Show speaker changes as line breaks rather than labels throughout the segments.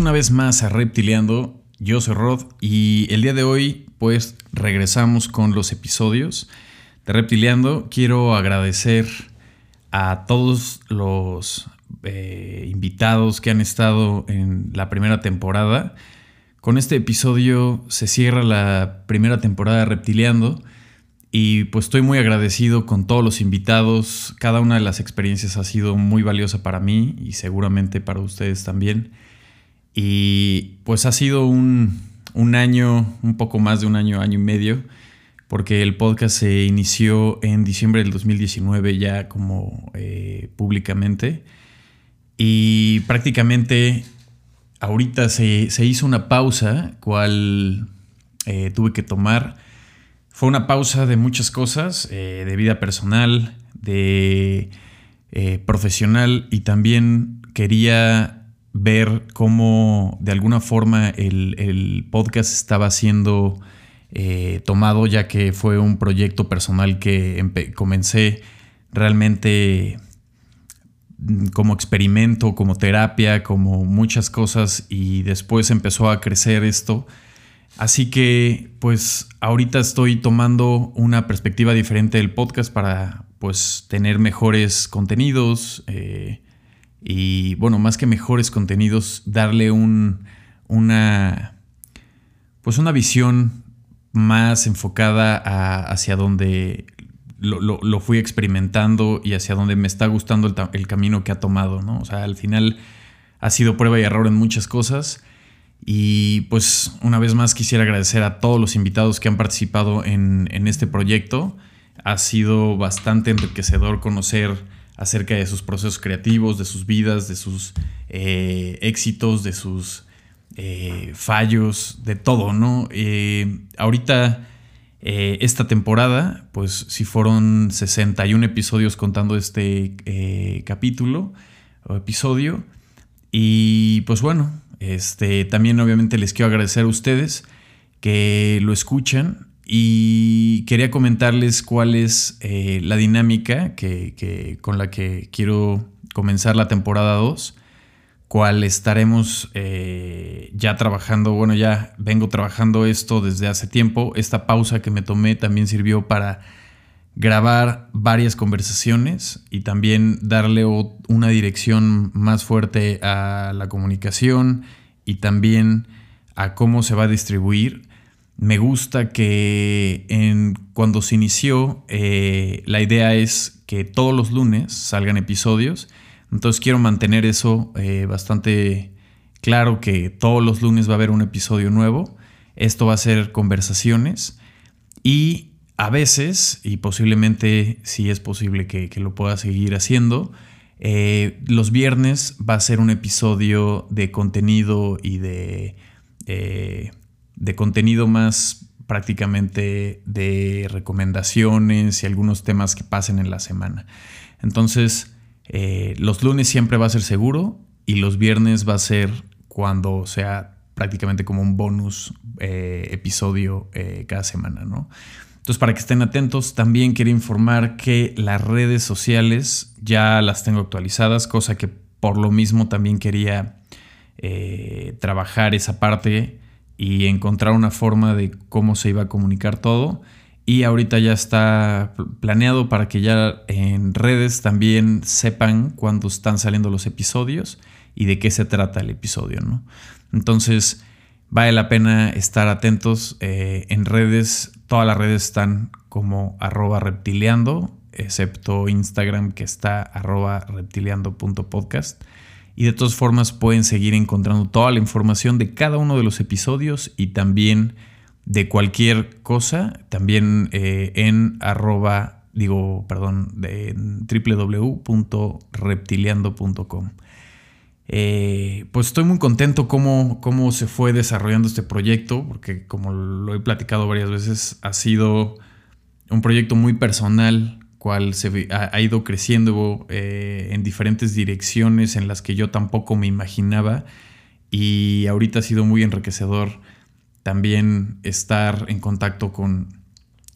Una vez más a Reptiliando. Yo soy Rod y el día de hoy pues regresamos con los episodios de Reptiliando. Quiero agradecer a todos los eh, invitados que han estado en la primera temporada. Con este episodio se cierra la primera temporada de Reptiliando y pues estoy muy agradecido con todos los invitados. Cada una de las experiencias ha sido muy valiosa para mí y seguramente para ustedes también. Y pues ha sido un, año, un poco más de un año, año y medio, porque el podcast se inició en diciembre del 2019 ya como eh, públicamente. Y prácticamente ahorita se, hizo una pausa, cual eh, tuve que tomar fue una pausa de muchas cosas, eh, de vida personal, de profesional y también quería ver cómo de alguna forma el, podcast estaba siendo eh, tomado, ya que fue un proyecto personal que comencé realmente mm, como experimento, como terapia, como muchas cosas y después empezó a crecer esto. Así que pues ahorita estoy tomando una perspectiva diferente del podcast para pues tener mejores contenidos eh, y bueno, más que mejores contenidos, darle un, una pues una visión más enfocada hacia donde lo, fui experimentando y hacia donde me está gustando el, el camino que ha tomado, ¿no? O sea, al final ha sido prueba y error en muchas cosas y pues una vez más quisiera agradecer a todos los invitados que han participado en, este proyecto. Ha sido bastante enriquecedor conocer acerca de sus procesos creativos, de sus vidas, de sus eh, éxitos, de sus eh, fallos, de todo, ¿no? Eh, ahorita, esta temporada, pues si fueron 61 episodios contando este capítulo o episodio. Y pues bueno, este, también obviamente les quiero agradecer a ustedes que lo escuchan y quería comentarles cuál es eh, la dinámica que, con la que quiero comenzar la temporada 2, cuál estaremos eh, ya trabajando, bueno, ya vengo trabajando esto desde hace tiempo, esta pausa que me tomé también sirvió para grabar varias conversaciones y también darle una dirección más fuerte a la comunicación y también a cómo se va a distribuir. Me gusta que en, cuando se inició eh, la idea es que todos los lunes salgan episodios. Entonces quiero mantener eso eh, bastante claro que todos los lunes va a haber un episodio nuevo. Esto va a ser conversaciones y a veces, y posiblemente si es posible que, lo pueda seguir haciendo, eh, los viernes va a ser un episodio de contenido y de, de contenido más prácticamente de recomendaciones y algunos temas que pasen en la semana. Entonces, eh, los lunes siempre va a ser seguro y los viernes va a ser cuando sea prácticamente como un bonus episodio cada semana, ¿no? Entonces, para que estén atentos, también quiero informar que las redes sociales ya las tengo actualizadas, cosa que por lo mismo también quería eh, trabajar esa parte y encontrar una forma de cómo se iba a comunicar todo. Y ahorita ya está planeado para que ya en redes también sepan cuándo están saliendo los episodios y de qué se trata el episodio, ¿no? Entonces, vale la pena estar atentos eh, en redes Todas las redes están como arroba reptiliando, excepto Instagram que está arroba reptiliando.podcast. Y de todas formas pueden seguir encontrando toda la información de cada uno de los episodios y también de cualquier cosa, también eh, en arroba, digo, perdón, de www.reptiliando.com. Eh, pues estoy muy contento cómo, cómo se fue desarrollando este proyecto, porque como lo he platicado varias veces, ha sido un proyecto muy personal, cual se ha, ido creciendo eh, en diferentes direcciones en las que yo tampoco me imaginaba y ahorita ha sido muy enriquecedor también estar en contacto con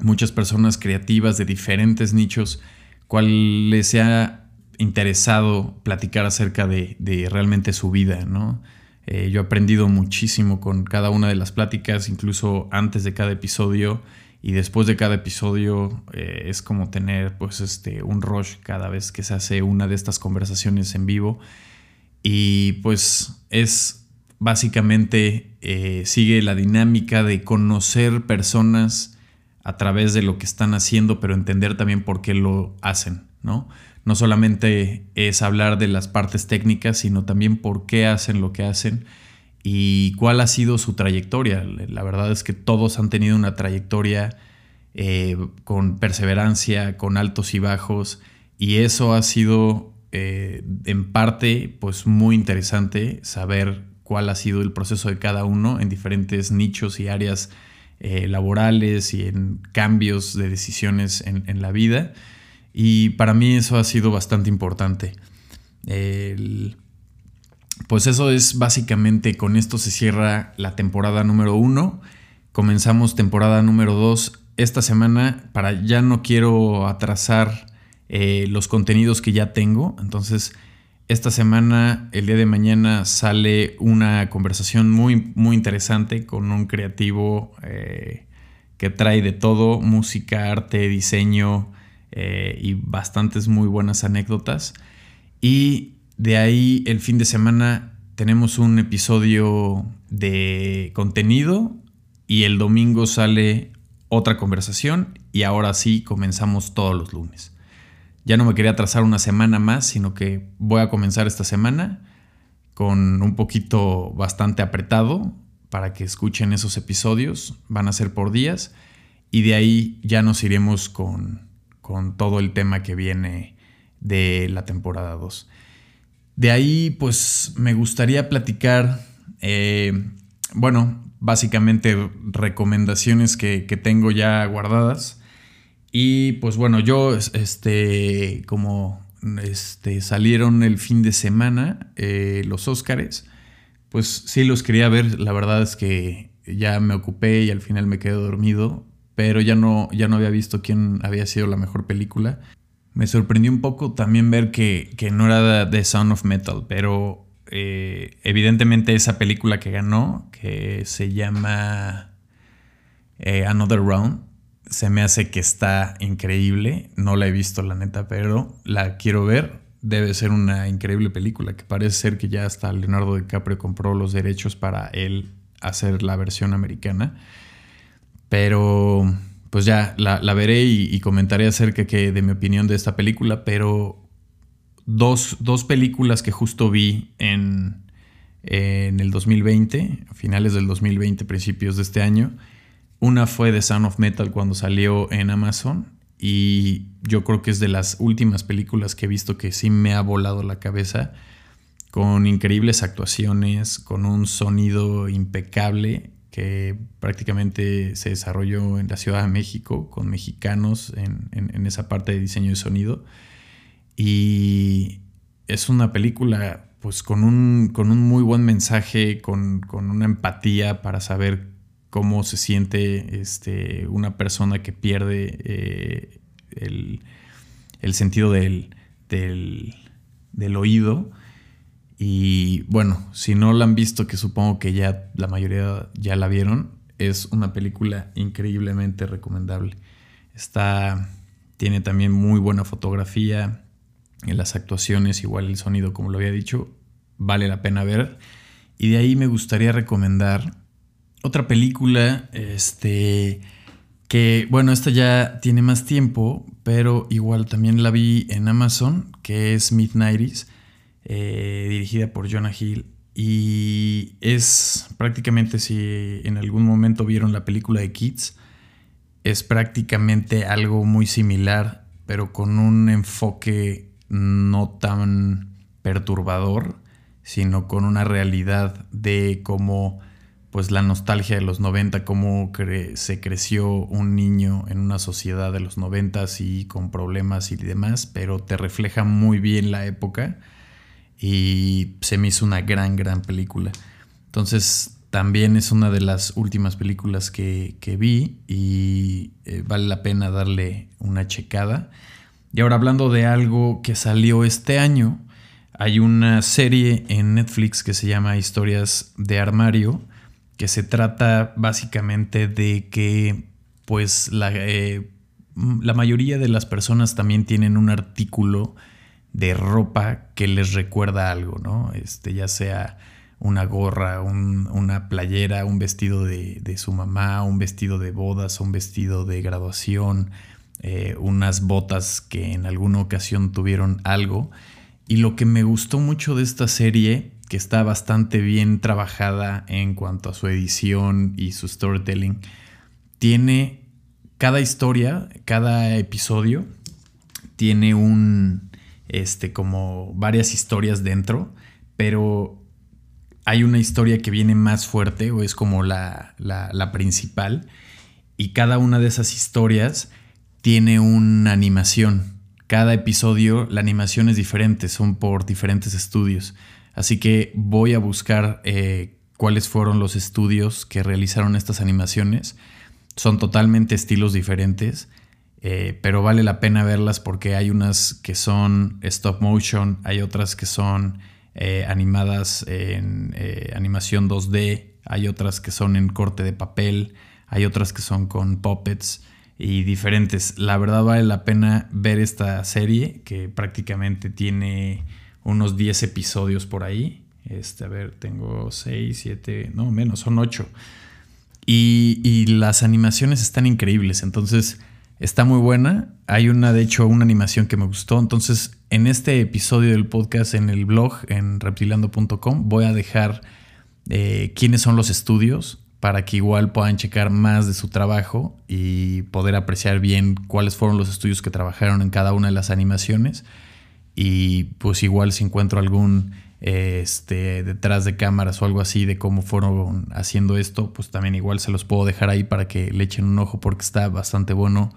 muchas personas creativas de diferentes nichos, cual les ha interesado platicar acerca de, realmente su vida, ¿no? Eh, yo he aprendido muchísimo con cada una de las pláticas, incluso antes de cada episodio y después de cada episodio eh, es como tener pues este un rush cada vez que se hace una de estas conversaciones en vivo. Y pues es básicamente eh, sigue la dinámica de conocer personas a través de lo que están haciendo pero entender también por qué lo hacen no no solamente es hablar de las partes técnicas sino también por qué hacen lo que hacen y cuál ha sido su trayectoria. La verdad es que todos han tenido una trayectoria eh, con perseverancia, con altos y bajos, y eso ha sido eh, en parte pues muy interesante saber cuál ha sido el proceso de cada uno en diferentes nichos y áreas eh, laborales y en cambios de decisiones en, la vida. Y para mí eso ha sido bastante importante. El, pues eso es básicamente, con esto se cierra la temporada número uno. Comenzamos temporada número dos esta semana para ya no quiero atrasar eh, los contenidos que ya tengo. Entonces, esta semana, el día de mañana, sale una conversación muy, muy interesante con un creativo eh, que trae de todo, música, arte, diseño eh, y bastantes muy buenas anécdotas. Y de ahí el fin de semana tenemos un episodio de contenido y el domingo sale otra conversación y ahora sí comenzamos todos los lunes. Ya no me quería trazar una semana más, sino que voy a comenzar esta semana con un poquito bastante apretado para que escuchen esos episodios. Van a ser por días y de ahí ya nos iremos con, con todo el tema que viene de la temporada 2. De ahí, pues me gustaría platicar, eh, bueno, básicamente recomendaciones que, tengo ya guardadas. Y pues bueno, yo, este, como este, salieron el fin de semana eh, los Óscares, pues sí los quería ver. La verdad es que ya me ocupé y al final me quedé dormido, pero ya no, ya no había visto quién había sido la mejor película. Me sorprendió un poco también ver que, no era The Sound of Metal, pero eh, evidentemente esa película que ganó, que se llama eh, Another Round, se me hace que está increíble. No la he visto, la neta, pero la quiero ver. Debe ser una increíble película, que parece ser que ya hasta Leonardo DiCaprio compró los derechos para él hacer la versión americana. Pero pues ya la, veré y, comentaré acerca de mi opinión de esta película, pero dos, películas que justo vi en, en, el 2020, a finales del 2020, principios de este año. Una fue The Sound of Metal cuando salió en Amazon y yo creo que es de las últimas películas que he visto que sí me ha volado la cabeza, con increíbles actuaciones, con un sonido impecable que prácticamente se desarrolló en la Ciudad de México con mexicanos en, esa parte de diseño de sonido. Y es una película pues con un, con un muy buen mensaje, con, una empatía para saber cómo se siente este, una persona que pierde eh, el, sentido del, del oído y bueno, si no la han visto, que supongo que ya la mayoría ya la vieron, es una película increíblemente recomendable. Está, tiene también muy buena fotografía, en las actuaciones, igual el sonido, como lo había dicho, vale la pena ver. Y de ahí me gustaría recomendar otra película, este, que bueno, esta ya tiene más tiempo, pero igual también la vi en Amazon, que es Midnighties eh, dirigida por Jonah Hill. Y es prácticamente, si en algún momento vieron la película de Kids, es prácticamente algo muy similar, pero con un enfoque no tan perturbador, sino con una realidad de cómo pues la nostalgia de los 90, cómo se creció un niño en una sociedad de los 90 y con problemas y demás, pero te refleja muy bien la época y se me hizo una gran, gran película. Entonces también es una de las últimas películas que, vi y eh, vale la pena darle una checada. Y ahora hablando de algo que salió este año, hay una serie en Netflix que se llama Historias de Armario, que se trata básicamente de que pues la, eh, la mayoría de las personas también tienen un artículo de ropa que les recuerda algo, ¿no? Este, ya sea una gorra, una playera, un vestido de, su mamá, un vestido de bodas, un vestido de graduación, eh, unas botas que en alguna ocasión tuvieron algo. Y lo que me gustó mucho de esta serie, que está bastante bien trabajada en cuanto a su edición y su storytelling, tiene cada historia, cada episodio, tiene un, este, como varias historias dentro, pero hay una historia que viene más fuerte o es como la, la, principal y cada una de esas historias tiene una animación. Cada episodio la animación es diferente, son por diferentes estudios. Así que voy a buscar eh, cuáles fueron los estudios que realizaron estas animaciones. Son totalmente estilos diferentes, eh, pero vale la pena verlas porque hay unas que son stop motion, hay otras que son eh, animadas en eh, animación 2D, hay otras que son en corte de papel, hay otras que son con puppets y diferentes. La verdad vale la pena ver esta serie que prácticamente tiene unos 10 episodios por ahí. Este, a ver, tengo 6, 7, no, menos, son 8. Y, y las animaciones están increíbles, entonces Está muy buena. Hay una, de hecho, una animación que me gustó. Entonces, en este episodio del podcast, en el blog, en reptilando.com, voy a dejar eh, quiénes son los estudios para que igual puedan checar más de su trabajo y poder apreciar bien cuáles fueron los estudios que trabajaron en cada una de las animaciones. Y pues igual si encuentro algún este, detrás de cámaras o algo así de cómo fueron haciendo esto, pues también igual se los puedo dejar ahí para que le echen un ojo porque está bastante bueno.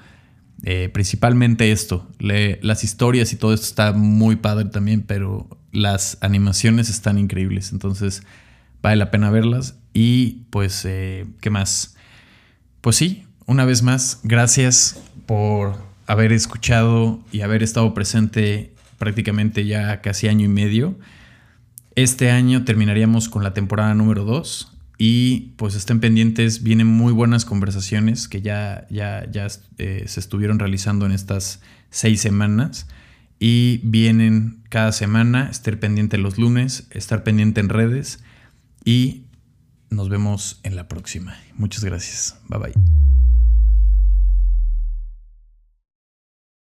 Eh, principalmente esto, las historias y todo esto está muy padre también, pero las animaciones están increíbles, entonces vale la pena verlas. Y pues, eh, ¿qué más? Pues sí, una vez más, gracias por haber escuchado y haber estado presente prácticamente ya casi año y medio. Este año terminaríamos con la temporada número 2 y pues estén pendientes, vienen muy buenas conversaciones que ya, ya, ya eh, se estuvieron realizando en estas seis semanas y vienen cada semana, estar pendiente los lunes, estar pendiente en redes y nos vemos en la próxima. Muchas gracias. Bye bye.